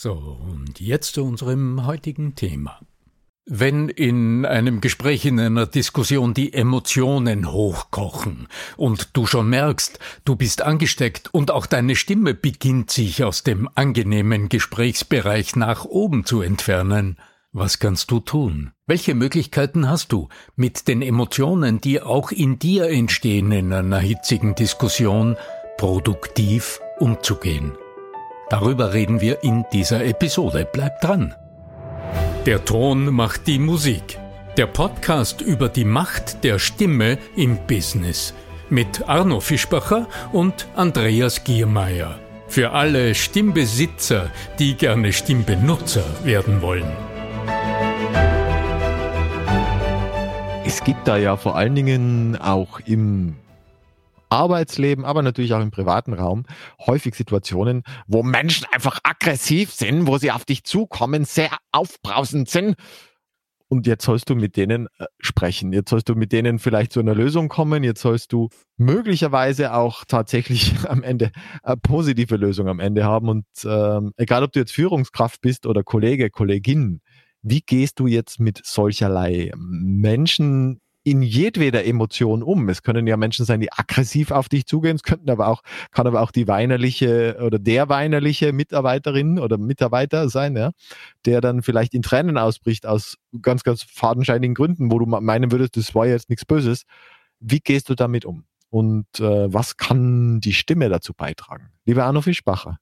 So, und jetzt zu unserem heutigen Thema. Wenn in einem Gespräch, in einer Diskussion die Emotionen hochkochen und du schon merkst, du bist angesteckt und auch deine Stimme beginnt sich aus dem angenehmen Gesprächsbereich nach oben zu entfernen, was kannst du tun? Welche Möglichkeiten hast du, mit den Emotionen, die auch in dir entstehen in einer hitzigen Diskussion, produktiv umzugehen? Darüber reden wir in dieser Episode. Bleib dran. Der Ton macht die Musik. Der Podcast über die Macht der Stimme im Business. Mit Arno Fischbacher und Andreas Giermeier. Für alle Stimmbesitzer, die gerne Stimmbenutzer werden wollen. Es gibt da ja vor allen Dingen auch im Arbeitsleben, aber natürlich auch im privaten Raum häufig Situationen, wo Menschen einfach aggressiv sind, wo sie auf dich zukommen, sehr aufbrausend sind. Und jetzt sollst du mit denen äh, sprechen. Jetzt sollst du mit denen vielleicht zu einer Lösung kommen. Jetzt sollst du möglicherweise auch tatsächlich am Ende eine positive Lösung am Ende haben. Und ähm, egal, ob du jetzt Führungskraft bist oder Kollege, Kollegin, wie gehst du jetzt mit solcherlei Menschen in jedweder Emotion um. Es können ja Menschen sein, die aggressiv auf dich zugehen. Es könnten aber auch, kann aber auch die weinerliche oder der weinerliche Mitarbeiterin oder Mitarbeiter sein, ja, der dann vielleicht in Tränen ausbricht aus ganz, ganz fadenscheinigen Gründen, wo du meinen würdest, das war jetzt nichts Böses. Wie gehst du damit um? Und äh, was kann die Stimme dazu beitragen? Lieber Arno Fischbacher.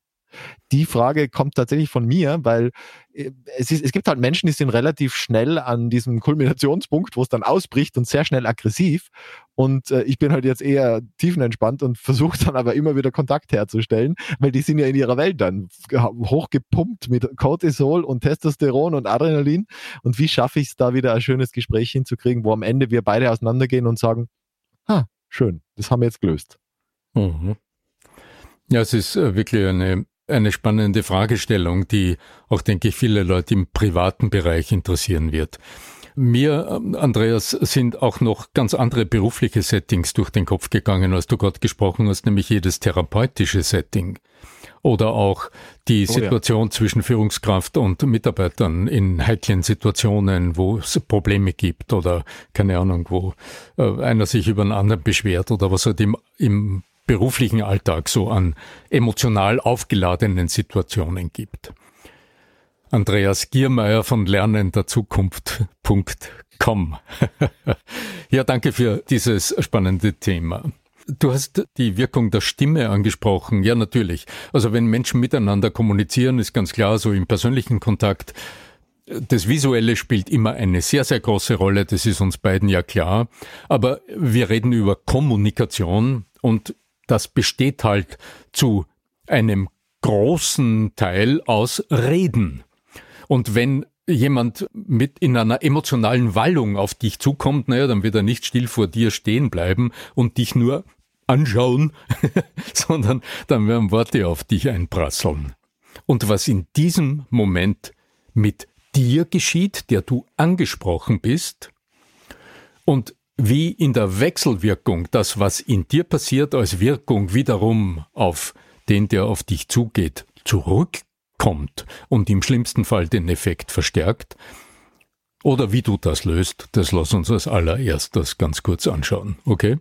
Die Frage kommt tatsächlich von mir, weil äh, es, ist, es gibt halt Menschen, die sind relativ schnell an diesem Kulminationspunkt, wo es dann ausbricht und sehr schnell aggressiv. Und äh, ich bin halt jetzt eher tiefenentspannt und versuche dann aber immer wieder Kontakt herzustellen, weil die sind ja in ihrer Welt dann hochgepumpt mit Cortisol und Testosteron und Adrenalin. Und wie schaffe ich es da wieder ein schönes Gespräch hinzukriegen, wo am Ende wir beide auseinandergehen und sagen, ha, schön, das haben wir jetzt gelöst. Mhm. Ja, es ist äh, wirklich eine eine spannende Fragestellung, die auch, denke ich, viele Leute im privaten Bereich interessieren wird. Mir, ähm, Andreas, sind auch noch ganz andere berufliche Settings durch den Kopf gegangen, als du gerade gesprochen hast, nämlich jedes therapeutische Setting. Oder auch die oh, Situation ja. zwischen Führungskraft und Mitarbeitern in heiklen Situationen, wo es Probleme gibt oder keine Ahnung, wo äh, einer sich über einen anderen beschwert oder was halt im, im beruflichen Alltag so an emotional aufgeladenen Situationen gibt. Andreas Giermeier von lernenderzukunft.com. ja, danke für dieses spannende Thema. Du hast die Wirkung der Stimme angesprochen. Ja, natürlich. Also wenn Menschen miteinander kommunizieren, ist ganz klar, so im persönlichen Kontakt, das Visuelle spielt immer eine sehr, sehr große Rolle, das ist uns beiden ja klar. Aber wir reden über Kommunikation und das besteht halt zu einem großen Teil aus Reden. Und wenn jemand mit in einer emotionalen Wallung auf dich zukommt, naja, dann wird er nicht still vor dir stehen bleiben und dich nur anschauen, sondern dann werden Worte auf dich einprasseln. Und was in diesem Moment mit dir geschieht, der du angesprochen bist, und wie in der Wechselwirkung das, was in dir passiert, als Wirkung wiederum auf den, der auf dich zugeht, zurück kommt und im schlimmsten Fall den Effekt verstärkt. Oder wie du das löst, das lass uns als allererstes ganz kurz anschauen, okay?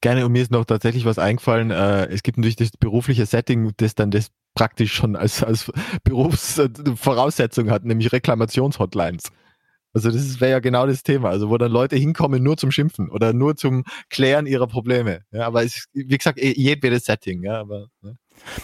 Gerne, und mir ist noch tatsächlich was eingefallen. Äh, es gibt natürlich das berufliche Setting, das dann das praktisch schon als, als Berufsvoraussetzung hat, nämlich Reklamationshotlines. Also das wäre ja genau das Thema, also wo dann Leute hinkommen nur zum Schimpfen oder nur zum Klären ihrer Probleme. Ja, aber es ist, wie gesagt, eh, jedwedes Setting, ja, aber. Ja.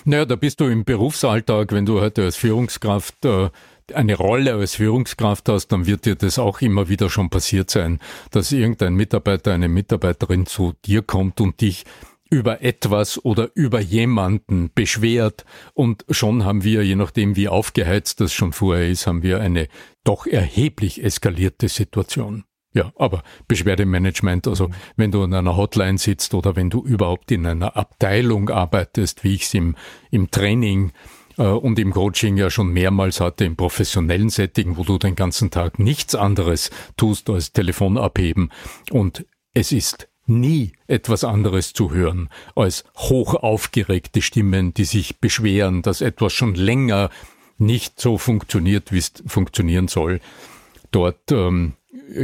Naja, da bist du im Berufsalltag, wenn du heute als Führungskraft äh, eine Rolle als Führungskraft hast, dann wird dir das auch immer wieder schon passiert sein, dass irgendein Mitarbeiter, eine Mitarbeiterin zu dir kommt und dich über etwas oder über jemanden beschwert. Und schon haben wir, je nachdem wie aufgeheizt das schon vorher ist, haben wir eine doch erheblich eskalierte Situation. Ja, aber Beschwerdemanagement, also wenn du in einer Hotline sitzt oder wenn du überhaupt in einer Abteilung arbeitest, wie ich es im, im Training äh, und im Coaching ja schon mehrmals hatte, im professionellen Setting, wo du den ganzen Tag nichts anderes tust als Telefon abheben. Und es ist nie etwas anderes zu hören als hoch aufgeregte Stimmen, die sich beschweren, dass etwas schon länger nicht so funktioniert, wie es funktionieren soll. Dort ähm,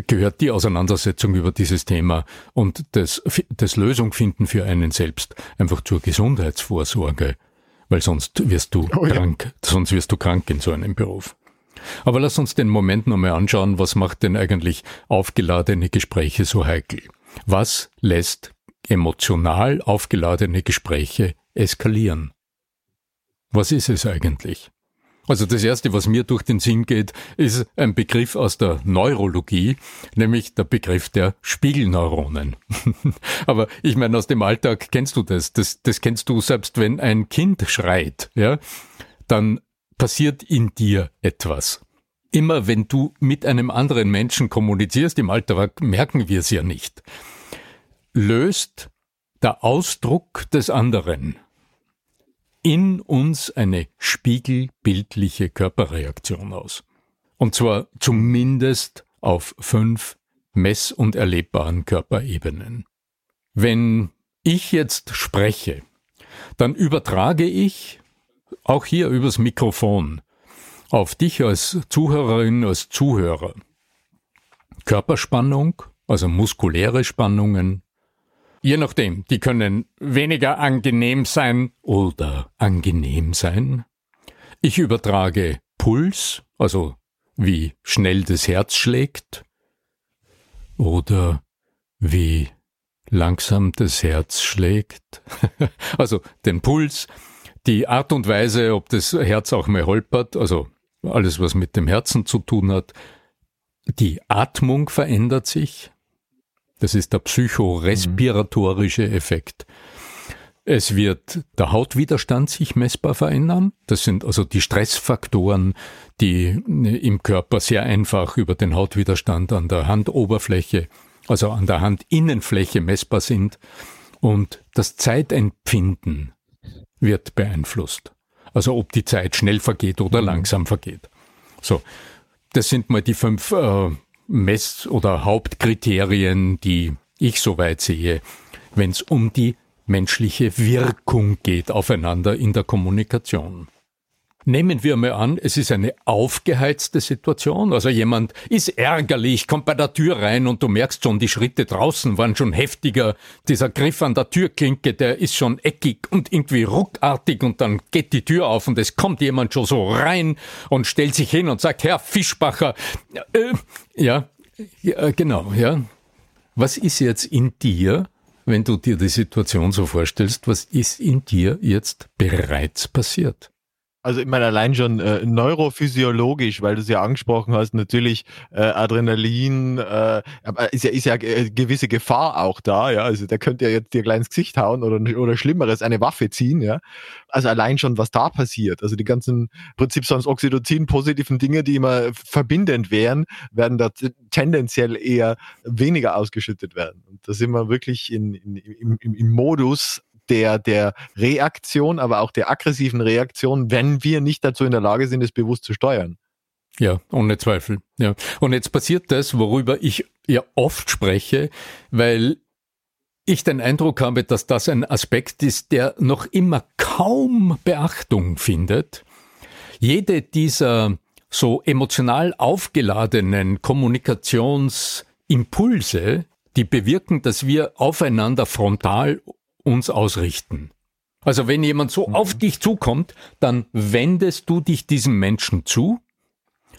gehört die Auseinandersetzung über dieses Thema und das, das Lösung finden für einen selbst einfach zur Gesundheitsvorsorge, weil sonst wirst du oh ja. krank, sonst wirst du krank in so einem Beruf. Aber lass uns den Moment nochmal anschauen, was macht denn eigentlich aufgeladene Gespräche so heikel? Was lässt emotional aufgeladene Gespräche eskalieren? Was ist es eigentlich? Also das Erste, was mir durch den Sinn geht, ist ein Begriff aus der Neurologie, nämlich der Begriff der Spiegelneuronen. Aber ich meine, aus dem Alltag kennst du das. das. Das kennst du selbst, wenn ein Kind schreit, ja, dann passiert in dir etwas. Immer wenn du mit einem anderen Menschen kommunizierst, im Alltag merken wir es ja nicht, löst der Ausdruck des anderen in uns eine spiegelbildliche Körperreaktion aus. Und zwar zumindest auf fünf mess- und erlebbaren Körperebenen. Wenn ich jetzt spreche, dann übertrage ich auch hier übers Mikrofon auf dich als Zuhörerin, als Zuhörer Körperspannung, also muskuläre Spannungen, Je nachdem, die können weniger angenehm sein oder angenehm sein. Ich übertrage Puls, also wie schnell das Herz schlägt oder wie langsam das Herz schlägt. also den Puls, die Art und Weise, ob das Herz auch mal holpert, also alles, was mit dem Herzen zu tun hat. Die Atmung verändert sich, das ist der psychorespiratorische Effekt. Es wird der Hautwiderstand sich messbar verändern. Das sind also die Stressfaktoren, die im Körper sehr einfach über den Hautwiderstand an der Handoberfläche, also an der Handinnenfläche messbar sind. Und das Zeitempfinden wird beeinflusst. Also ob die Zeit schnell vergeht oder mhm. langsam vergeht. So, das sind mal die fünf äh, Mess- oder Hauptkriterien, die ich soweit sehe, wenn es um die menschliche Wirkung geht aufeinander in der Kommunikation. Nehmen wir mal an, es ist eine aufgeheizte Situation, also jemand ist ärgerlich, kommt bei der Tür rein und du merkst schon, die Schritte draußen waren schon heftiger, dieser Griff an der Türklinke, der ist schon eckig und irgendwie ruckartig und dann geht die Tür auf und es kommt jemand schon so rein und stellt sich hin und sagt, Herr Fischbacher, äh, ja, ja, genau, ja. Was ist jetzt in dir, wenn du dir die Situation so vorstellst, was ist in dir jetzt bereits passiert? Also ich meine allein schon äh, neurophysiologisch, weil du es ja angesprochen hast, natürlich äh, Adrenalin, äh, ist ja, ist ja äh, gewisse Gefahr auch da, ja. Also der könnte ja jetzt dir gleich ins Gesicht hauen oder, oder Schlimmeres, eine Waffe ziehen, ja. Also allein schon, was da passiert. Also die ganzen Prinzip sonst Oxytocin positiven Dinge, die immer verbindend wären, werden da tendenziell eher weniger ausgeschüttet werden. Und da sind wir wirklich in, in, im, im, im Modus der, der Reaktion, aber auch der aggressiven Reaktion, wenn wir nicht dazu in der Lage sind, es bewusst zu steuern. Ja, ohne Zweifel. Ja. Und jetzt passiert das, worüber ich ja oft spreche, weil ich den Eindruck habe, dass das ein Aspekt ist, der noch immer kaum Beachtung findet. jede dieser so emotional aufgeladenen Kommunikationsimpulse, die bewirken, dass wir aufeinander frontal uns ausrichten. Also wenn jemand so mhm. auf dich zukommt, dann wendest du dich diesem Menschen zu,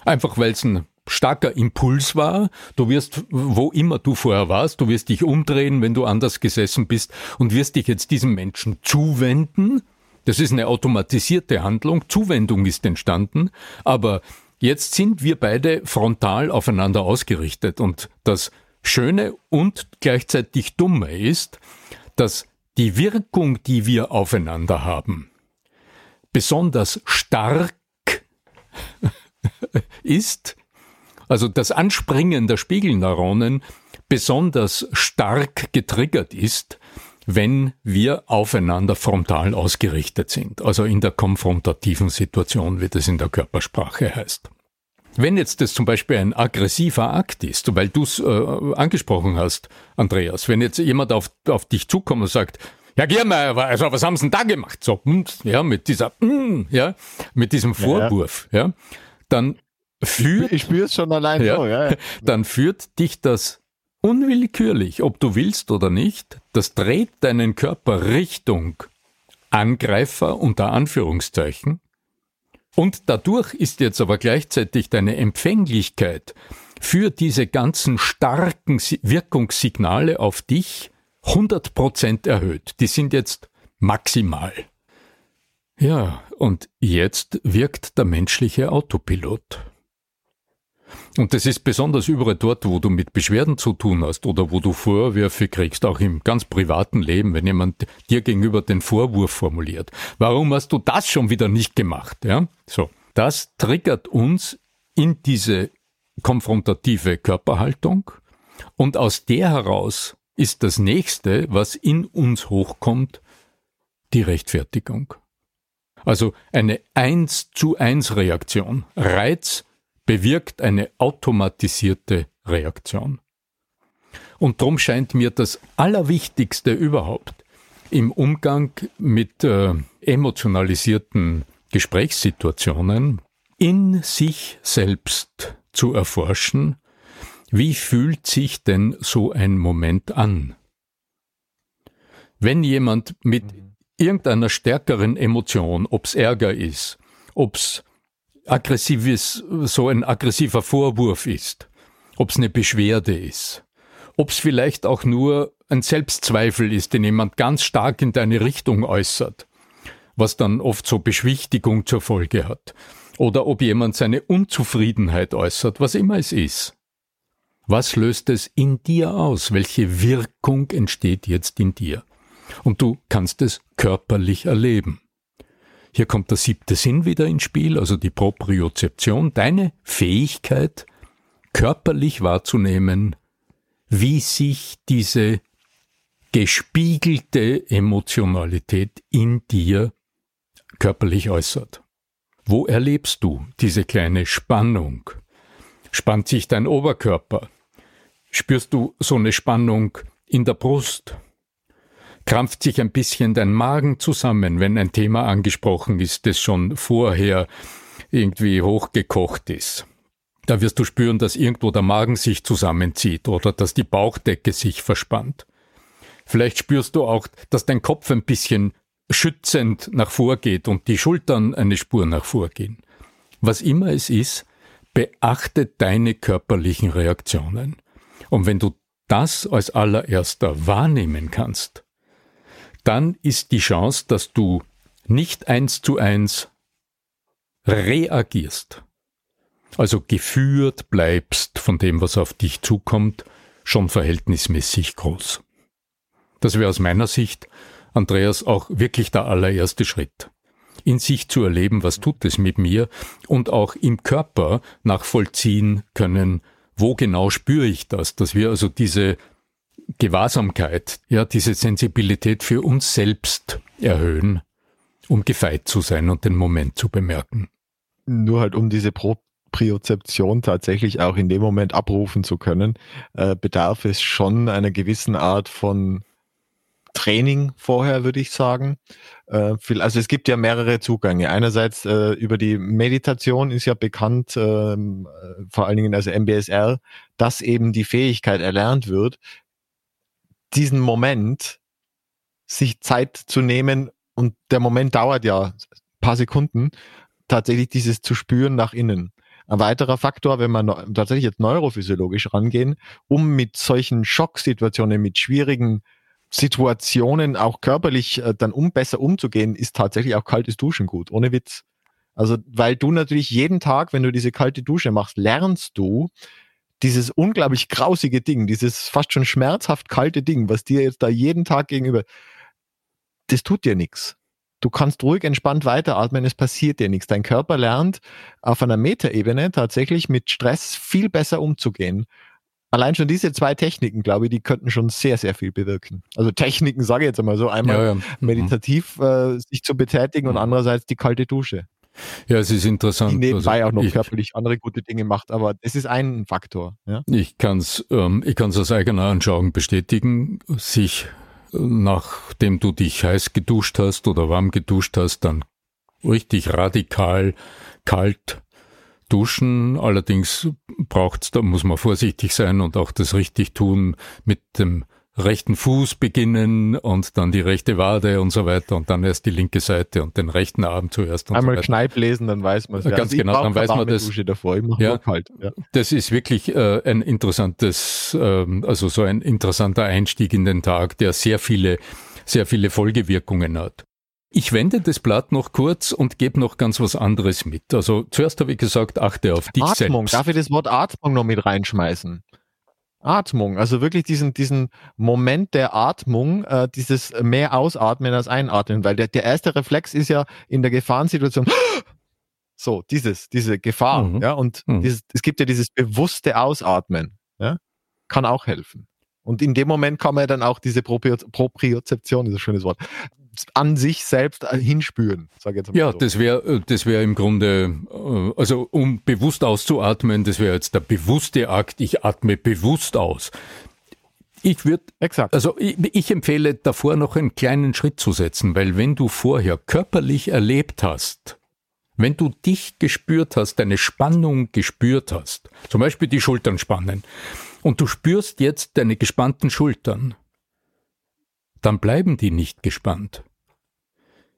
einfach weil es ein starker Impuls war. Du wirst, wo immer du vorher warst, du wirst dich umdrehen, wenn du anders gesessen bist und wirst dich jetzt diesem Menschen zuwenden. Das ist eine automatisierte Handlung. Zuwendung ist entstanden. Aber jetzt sind wir beide frontal aufeinander ausgerichtet. Und das Schöne und gleichzeitig Dumme ist, dass die Wirkung, die wir aufeinander haben, besonders stark ist, also das Anspringen der Spiegelneuronen besonders stark getriggert ist, wenn wir aufeinander frontal ausgerichtet sind, also in der konfrontativen Situation, wie das in der Körpersprache heißt. Wenn jetzt das zum Beispiel ein aggressiver Akt ist, weil du es äh, angesprochen hast, Andreas, wenn jetzt jemand auf, auf dich zukommt und sagt, ja, Giermeier, also was haben sie denn da gemacht? So, ja, mit dieser, mm, ja, mit diesem Vorwurf, ja, ja dann führt, ich spüre es schon allein ja, so, ja, ja. dann führt dich das unwillkürlich, ob du willst oder nicht, das dreht deinen Körper Richtung Angreifer unter Anführungszeichen und dadurch ist jetzt aber gleichzeitig deine Empfänglichkeit für diese ganzen starken Wirkungssignale auf dich 100% erhöht. Die sind jetzt maximal. Ja, und jetzt wirkt der menschliche Autopilot. Und das ist besonders überall dort, wo du mit Beschwerden zu tun hast oder wo du Vorwürfe kriegst, auch im ganz privaten Leben, wenn jemand dir gegenüber den Vorwurf formuliert. Warum hast du das schon wieder nicht gemacht? Ja, so. Das triggert uns in diese konfrontative Körperhaltung und aus der heraus ist das nächste, was in uns hochkommt, die Rechtfertigung. Also eine eins zu eins Reaktion. Reiz bewirkt eine automatisierte Reaktion. Und darum scheint mir das Allerwichtigste überhaupt im Umgang mit äh, emotionalisierten Gesprächssituationen in sich selbst zu erforschen, wie fühlt sich denn so ein Moment an? Wenn jemand mit irgendeiner stärkeren Emotion, ob's Ärger ist, ob's aggressives, so ein aggressiver Vorwurf ist, ob es eine Beschwerde ist, ob es vielleicht auch nur ein Selbstzweifel ist, den jemand ganz stark in deine Richtung äußert, was dann oft so Beschwichtigung zur Folge hat, oder ob jemand seine Unzufriedenheit äußert, was immer es ist. Was löst es in dir aus? Welche Wirkung entsteht jetzt in dir? Und du kannst es körperlich erleben. Hier kommt der siebte Sinn wieder ins Spiel, also die Propriozeption, deine Fähigkeit, körperlich wahrzunehmen, wie sich diese gespiegelte Emotionalität in dir körperlich äußert. Wo erlebst du diese kleine Spannung? Spannt sich dein Oberkörper? Spürst du so eine Spannung in der Brust? Krampft sich ein bisschen dein Magen zusammen, wenn ein Thema angesprochen ist, das schon vorher irgendwie hochgekocht ist. Da wirst du spüren, dass irgendwo der Magen sich zusammenzieht oder dass die Bauchdecke sich verspannt. Vielleicht spürst du auch, dass dein Kopf ein bisschen schützend nach vorgeht und die Schultern eine Spur nach vorgehen. Was immer es ist, beachte deine körperlichen Reaktionen. Und wenn du das als allererster wahrnehmen kannst, dann ist die Chance, dass du nicht eins zu eins reagierst, also geführt bleibst von dem, was auf dich zukommt, schon verhältnismäßig groß. Das wäre aus meiner Sicht, Andreas, auch wirklich der allererste Schritt. In sich zu erleben, was tut es mit mir und auch im Körper nachvollziehen können, wo genau spüre ich das, dass wir also diese Gewahrsamkeit, ja, diese Sensibilität für uns selbst erhöhen, um gefeit zu sein und den Moment zu bemerken. Nur halt um diese Propriozeption tatsächlich auch in dem Moment abrufen zu können, äh, bedarf es schon einer gewissen Art von Training vorher, würde ich sagen. Äh, also es gibt ja mehrere Zugänge. Einerseits äh, über die Meditation ist ja bekannt, ähm, äh, vor allen Dingen also MBSR, dass eben die Fähigkeit erlernt wird, diesen Moment sich Zeit zu nehmen und der Moment dauert ja paar Sekunden, tatsächlich dieses zu spüren nach innen. Ein weiterer Faktor, wenn man tatsächlich jetzt neurophysiologisch rangehen, um mit solchen Schocksituationen, mit schwierigen Situationen auch körperlich äh, dann um besser umzugehen, ist tatsächlich auch kaltes Duschen gut, ohne Witz. Also, weil du natürlich jeden Tag, wenn du diese kalte Dusche machst, lernst du dieses unglaublich grausige Ding, dieses fast schon schmerzhaft kalte Ding, was dir jetzt da jeden Tag gegenüber, das tut dir nichts. Du kannst ruhig entspannt weiteratmen, es passiert dir nichts. Dein Körper lernt auf einer Metaebene tatsächlich mit Stress viel besser umzugehen. Allein schon diese zwei Techniken, glaube ich, die könnten schon sehr, sehr viel bewirken. Also Techniken, sage ich jetzt einmal so, einmal ja, ja. Mhm. meditativ äh, sich zu betätigen und mhm. andererseits die kalte Dusche. Ja, es ist interessant. Die nebenbei also auch noch ich, körperlich andere gute Dinge macht, aber es ist ein Faktor. Ja? Ich kann es ähm, ich kann's aus eigener Anschauung bestätigen. Sich nachdem du dich heiß geduscht hast oder warm geduscht hast, dann richtig radikal kalt duschen. Allerdings braucht's, da muss man vorsichtig sein und auch das richtig tun mit dem rechten Fuß beginnen und dann die rechte Wade und so weiter und dann erst die linke Seite und den rechten Arm zuerst. Und Einmal so Kneip lesen, dann weiß man es. Ja. Ganz also genau, dann weiß man das. Davor. Ja, kalt. ja, Das ist wirklich äh, ein interessantes, äh, also so ein interessanter Einstieg in den Tag, der sehr viele, sehr viele Folgewirkungen hat. Ich wende das Blatt noch kurz und gebe noch ganz was anderes mit. Also zuerst habe ich gesagt, achte auf dich Atmung. selbst. Darf ich das Wort Atmung noch mit reinschmeißen? Atmung, also wirklich diesen, diesen Moment der Atmung, äh, dieses mehr ausatmen als einatmen, weil der, der erste Reflex ist ja in der Gefahrensituation, so, dieses, diese Gefahr, mhm. ja, und mhm. dieses, es gibt ja dieses bewusste Ausatmen, ja, kann auch helfen. Und in dem Moment kann man dann auch diese Propriozeption, ist ein schönes Wort, an sich selbst äh, hinspüren, sage jetzt mal Ja, so. das wäre äh, das wäre im Grunde, äh, also um bewusst auszuatmen, das wäre jetzt der bewusste Akt, ich atme bewusst aus. Ich würde, also ich, ich empfehle davor noch einen kleinen Schritt zu setzen, weil wenn du vorher körperlich erlebt hast, wenn du dich gespürt hast, deine Spannung gespürt hast, zum Beispiel die Schultern spannen, und du spürst jetzt deine gespannten Schultern, dann bleiben die nicht gespannt.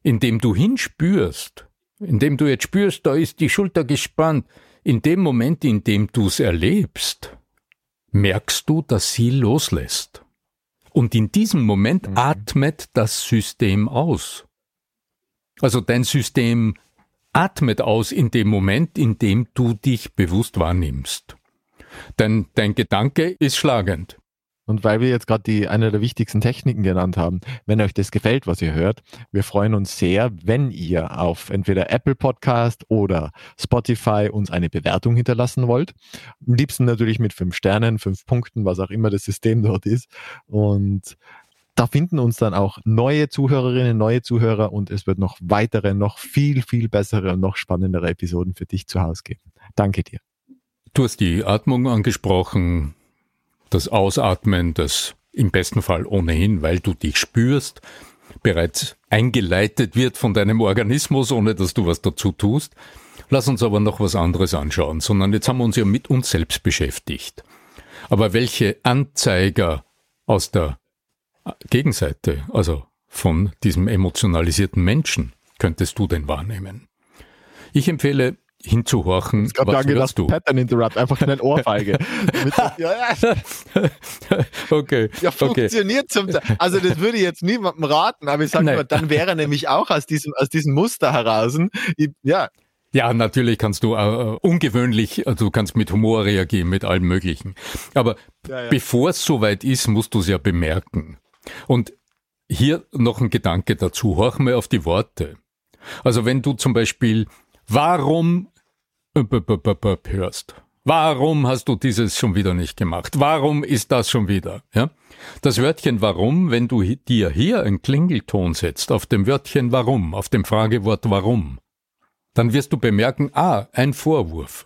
Indem du hinspürst, indem du jetzt spürst, da ist die Schulter gespannt, in dem Moment, in dem du es erlebst, merkst du, dass sie loslässt. Und in diesem Moment mhm. atmet das System aus. Also dein System atmet aus in dem Moment, in dem du dich bewusst wahrnimmst. Denn dein Gedanke ist schlagend. Und weil wir jetzt gerade eine der wichtigsten Techniken genannt haben, wenn euch das gefällt, was ihr hört, wir freuen uns sehr, wenn ihr auf entweder Apple Podcast oder Spotify uns eine Bewertung hinterlassen wollt. Am liebsten natürlich mit fünf Sternen, fünf Punkten, was auch immer das System dort ist. Und da finden uns dann auch neue Zuhörerinnen, neue Zuhörer und es wird noch weitere, noch viel, viel bessere und noch spannendere Episoden für dich zu Hause geben. Danke dir. Du hast die Atmung angesprochen das Ausatmen, das im besten Fall ohnehin, weil du dich spürst, bereits eingeleitet wird von deinem Organismus, ohne dass du was dazu tust. Lass uns aber noch was anderes anschauen, sondern jetzt haben wir uns ja mit uns selbst beschäftigt. Aber welche Anzeiger aus der Gegenseite, also von diesem emotionalisierten Menschen, könntest du denn wahrnehmen? Ich empfehle hinzuhorchen. Ich glaube, da das du? Pattern Interrupt, einfach eine Ohrfeige. okay. Ja, funktioniert okay. zum Also das würde ich jetzt niemandem raten, aber ich sage nur, dann wäre er nämlich auch aus diesem, aus diesem Muster heraus. Ja. Ja, natürlich kannst du äh, ungewöhnlich, also du kannst mit Humor reagieren, mit allem Möglichen. Aber ja, ja. bevor es soweit ist, musst du es ja bemerken. Und hier noch ein Gedanke dazu. Horch mal auf die Worte. Also wenn du zum Beispiel Warum hörst? Warum hast du dieses schon wieder nicht gemacht? Warum ist das schon wieder? Ja? Das Wörtchen warum, wenn du dir hier einen Klingelton setzt auf dem Wörtchen warum, auf dem Fragewort warum, dann wirst du bemerken, ah, ein Vorwurf.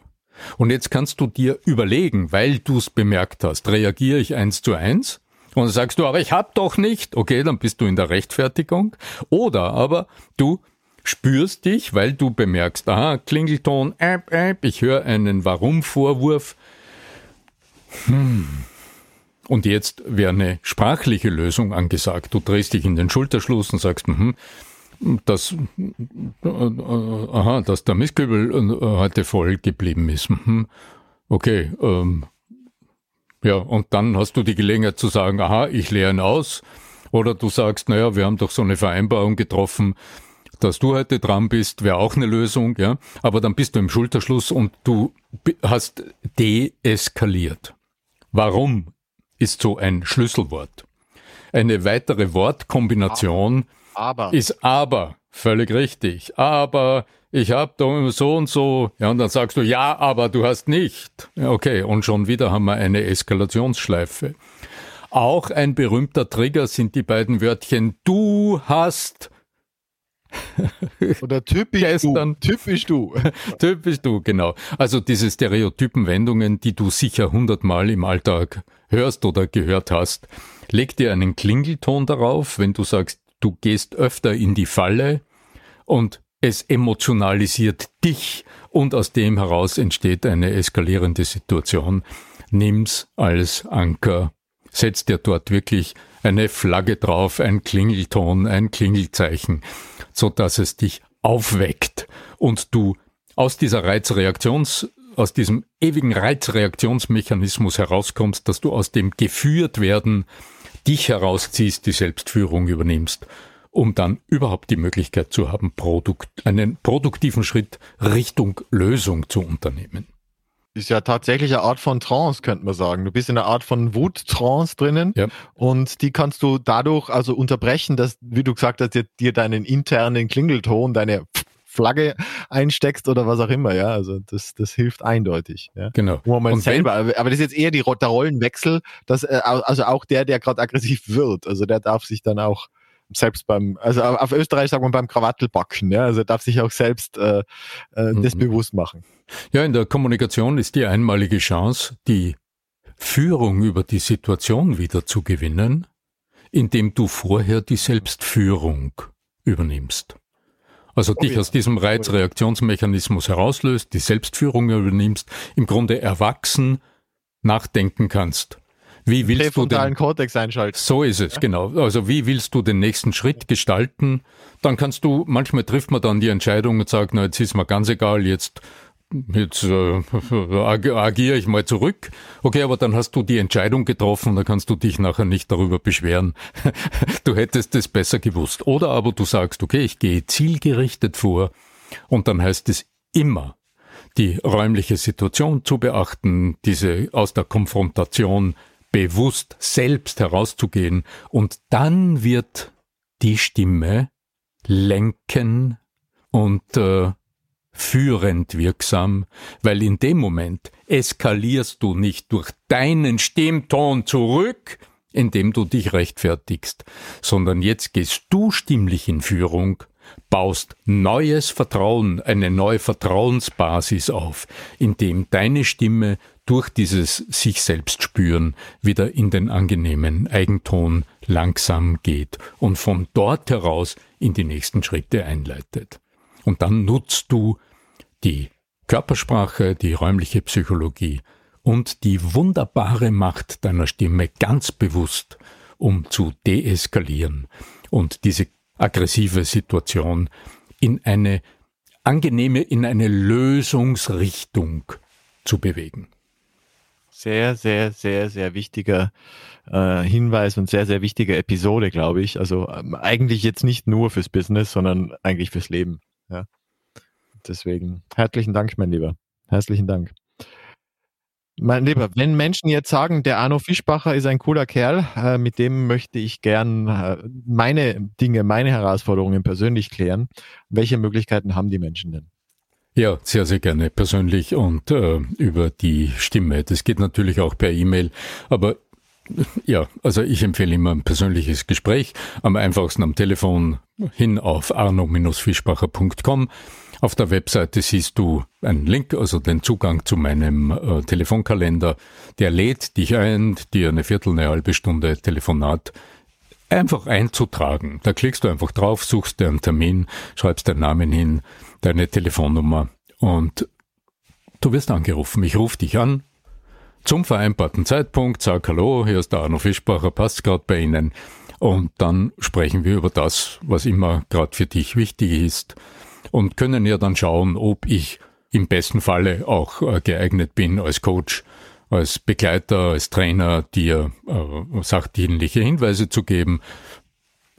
Und jetzt kannst du dir überlegen, weil du es bemerkt hast, reagiere ich eins zu eins Und sagst du, aber ich hab doch nicht. Okay, dann bist du in der Rechtfertigung. Oder aber du spürst dich, weil du bemerkst, aha, Klingelton, äp, äp, ich höre einen Warum-Vorwurf. Hm. Und jetzt wäre eine sprachliche Lösung angesagt. Du drehst dich in den Schulterschluss und sagst, hm, dass, äh, aha, dass der Mistkübel äh, heute voll geblieben ist. Hm, okay, ähm, ja, und dann hast du die Gelegenheit zu sagen, aha, ich lehre ihn aus. Oder du sagst, naja, wir haben doch so eine Vereinbarung getroffen, dass du heute dran bist, wäre auch eine Lösung, ja. Aber dann bist du im Schulterschluss und du hast deeskaliert. Warum ist so ein Schlüsselwort? Eine weitere Wortkombination aber. ist aber. Völlig richtig. Aber ich habe da so und so. Ja, und dann sagst du, ja, aber du hast nicht. Okay, und schon wieder haben wir eine Eskalationsschleife. Auch ein berühmter Trigger sind die beiden Wörtchen du hast oder typisch gestern. du. Typisch du. typisch du, genau. Also diese Stereotypenwendungen, die du sicher hundertmal im Alltag hörst oder gehört hast. Leg dir einen Klingelton darauf, wenn du sagst, du gehst öfter in die Falle und es emotionalisiert dich und aus dem heraus entsteht eine eskalierende Situation. Nimm's als Anker. Setz dir dort wirklich eine Flagge drauf, ein Klingelton, ein Klingelzeichen, so dass es dich aufweckt. Und du aus dieser Reizreaktions aus diesem ewigen Reizreaktionsmechanismus herauskommst, dass du aus dem geführt werden dich herausziehst, die Selbstführung übernimmst, um dann überhaupt die Möglichkeit zu haben, Produkt, einen produktiven Schritt Richtung Lösung zu unternehmen ist ja tatsächlich eine Art von Trance, könnte man sagen. Du bist in einer Art von Wut-Trance drinnen ja. und die kannst du dadurch also unterbrechen, dass, wie du gesagt hast, dir, dir deinen internen Klingelton, deine Flagge einsteckst oder was auch immer, ja. Also das, das hilft eindeutig. Ja? Genau. Und selber, aber, aber das ist jetzt eher die, der Rollenwechsel, dass, äh, also auch der, der gerade aggressiv wird, also der darf sich dann auch selbst beim, also auf Österreich sagt man beim Krawattelbacken, ja, also darf sich auch selbst äh, äh, das mhm. bewusst machen. Ja, in der Kommunikation ist die einmalige Chance, die Führung über die Situation wieder zu gewinnen, indem du vorher die Selbstführung übernimmst. Also oh, dich ja. aus diesem Reizreaktionsmechanismus herauslöst, die Selbstführung übernimmst, im Grunde erwachsen nachdenken kannst. Wie willst du den Kortex einschalten? So ist es, ja? genau. Also wie willst du den nächsten Schritt gestalten? Dann kannst du, manchmal trifft man dann die Entscheidung und sagt, na, jetzt ist mir ganz egal, jetzt jetzt äh, agiere ich mal zurück. Okay, aber dann hast du die Entscheidung getroffen, dann kannst du dich nachher nicht darüber beschweren. du hättest es besser gewusst. Oder aber du sagst, okay, ich gehe zielgerichtet vor und dann heißt es immer, die räumliche Situation zu beachten, diese aus der Konfrontation bewusst selbst herauszugehen. Und dann wird die Stimme lenken und äh, führend wirksam, weil in dem Moment eskalierst du nicht durch deinen Stimmton zurück, indem du dich rechtfertigst, sondern jetzt gehst du stimmlich in Führung, baust neues Vertrauen, eine neue Vertrauensbasis auf, indem deine Stimme durch dieses sich selbst spüren wieder in den angenehmen Eigenton langsam geht und von dort heraus in die nächsten Schritte einleitet. Und dann nutzt du die Körpersprache, die räumliche Psychologie und die wunderbare Macht deiner Stimme ganz bewusst, um zu deeskalieren und diese aggressive Situation in eine angenehme, in eine Lösungsrichtung zu bewegen. Sehr, sehr, sehr, sehr wichtiger äh, Hinweis und sehr, sehr wichtige Episode, glaube ich. Also ähm, eigentlich jetzt nicht nur fürs Business, sondern eigentlich fürs Leben. Ja. Deswegen herzlichen Dank, mein Lieber. Herzlichen Dank. Mein Lieber, wenn Menschen jetzt sagen, der Arno Fischbacher ist ein cooler Kerl, äh, mit dem möchte ich gern äh, meine Dinge, meine Herausforderungen persönlich klären, welche Möglichkeiten haben die Menschen denn? Ja, sehr, sehr gerne persönlich und äh, über die Stimme. Das geht natürlich auch per E-Mail, aber ja, also ich empfehle immer ein persönliches Gespräch. Am einfachsten am Telefon hin auf arno-fischbacher.com. Auf der Webseite siehst du einen Link, also den Zugang zu meinem äh, Telefonkalender. Der lädt dich ein, dir eine Viertel, eine halbe Stunde Telefonat einfach einzutragen. Da klickst du einfach drauf, suchst dir einen Termin, schreibst deinen Namen hin, deine Telefonnummer und du wirst angerufen. Ich rufe dich an zum vereinbarten Zeitpunkt, sag Hallo, hier ist der Arno Fischbacher, passt gerade bei Ihnen. Und dann sprechen wir über das, was immer gerade für dich wichtig ist und können ja dann schauen, ob ich im besten Falle auch äh, geeignet bin als Coach, als Begleiter, als Trainer, dir äh, sachdienliche Hinweise zu geben.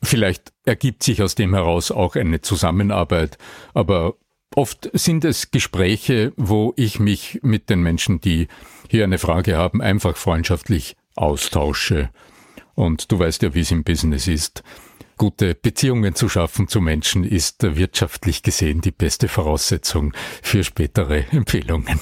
Vielleicht ergibt sich aus dem heraus auch eine Zusammenarbeit, aber oft sind es Gespräche, wo ich mich mit den Menschen, die hier eine Frage haben, einfach freundschaftlich austausche. Und du weißt ja, wie es im Business ist gute Beziehungen zu schaffen zu Menschen ist wirtschaftlich gesehen die beste Voraussetzung für spätere Empfehlungen.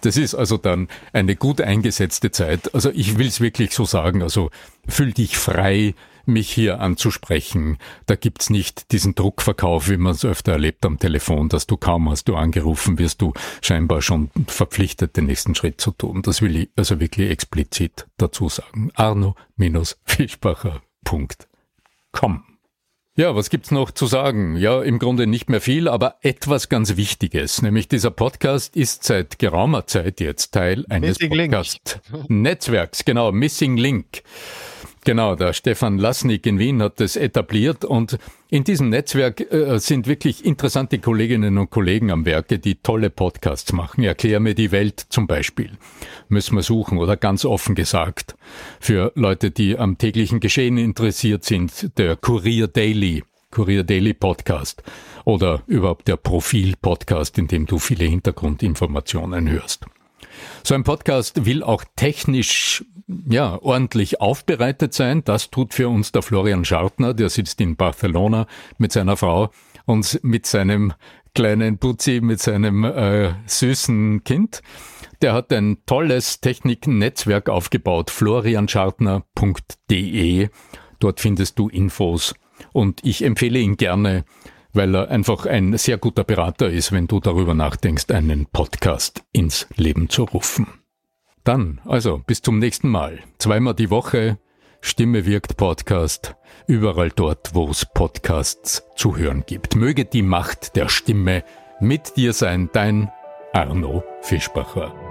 Das ist also dann eine gut eingesetzte Zeit. Also ich will es wirklich so sagen, also fühl dich frei, mich hier anzusprechen. Da gibt's nicht diesen Druckverkauf, wie man es öfter erlebt am Telefon, dass du kaum hast du angerufen, wirst du scheinbar schon verpflichtet, den nächsten Schritt zu tun. Das will ich also wirklich explizit dazu sagen. Arno-Fischbacher.com. Ja, was gibt's noch zu sagen? Ja, im Grunde nicht mehr viel, aber etwas ganz Wichtiges, nämlich dieser Podcast ist seit geraumer Zeit jetzt Teil eines Podcast-Netzwerks, genau, Missing Link. Genau, der Stefan Lasnik in Wien hat das etabliert und in diesem Netzwerk äh, sind wirklich interessante Kolleginnen und Kollegen am Werke, die tolle Podcasts machen. Erklär mir die Welt zum Beispiel. Müssen wir suchen oder ganz offen gesagt. Für Leute, die am täglichen Geschehen interessiert sind, der Kurier Daily, Kurier Daily Podcast oder überhaupt der Profil Podcast, in dem du viele Hintergrundinformationen hörst. So ein Podcast will auch technisch ja, ordentlich aufbereitet sein. Das tut für uns der Florian Schartner, der sitzt in Barcelona mit seiner Frau und mit seinem kleinen Putzi, mit seinem äh, süßen Kind. Der hat ein tolles Techniknetzwerk aufgebaut, florianschartner.de. Dort findest du Infos und ich empfehle ihn gerne, weil er einfach ein sehr guter Berater ist, wenn du darüber nachdenkst, einen Podcast ins Leben zu rufen. Dann, also, bis zum nächsten Mal. Zweimal die Woche, Stimme wirkt Podcast, überall dort, wo es Podcasts zu hören gibt. Möge die Macht der Stimme mit dir sein, dein Arno Fischbacher.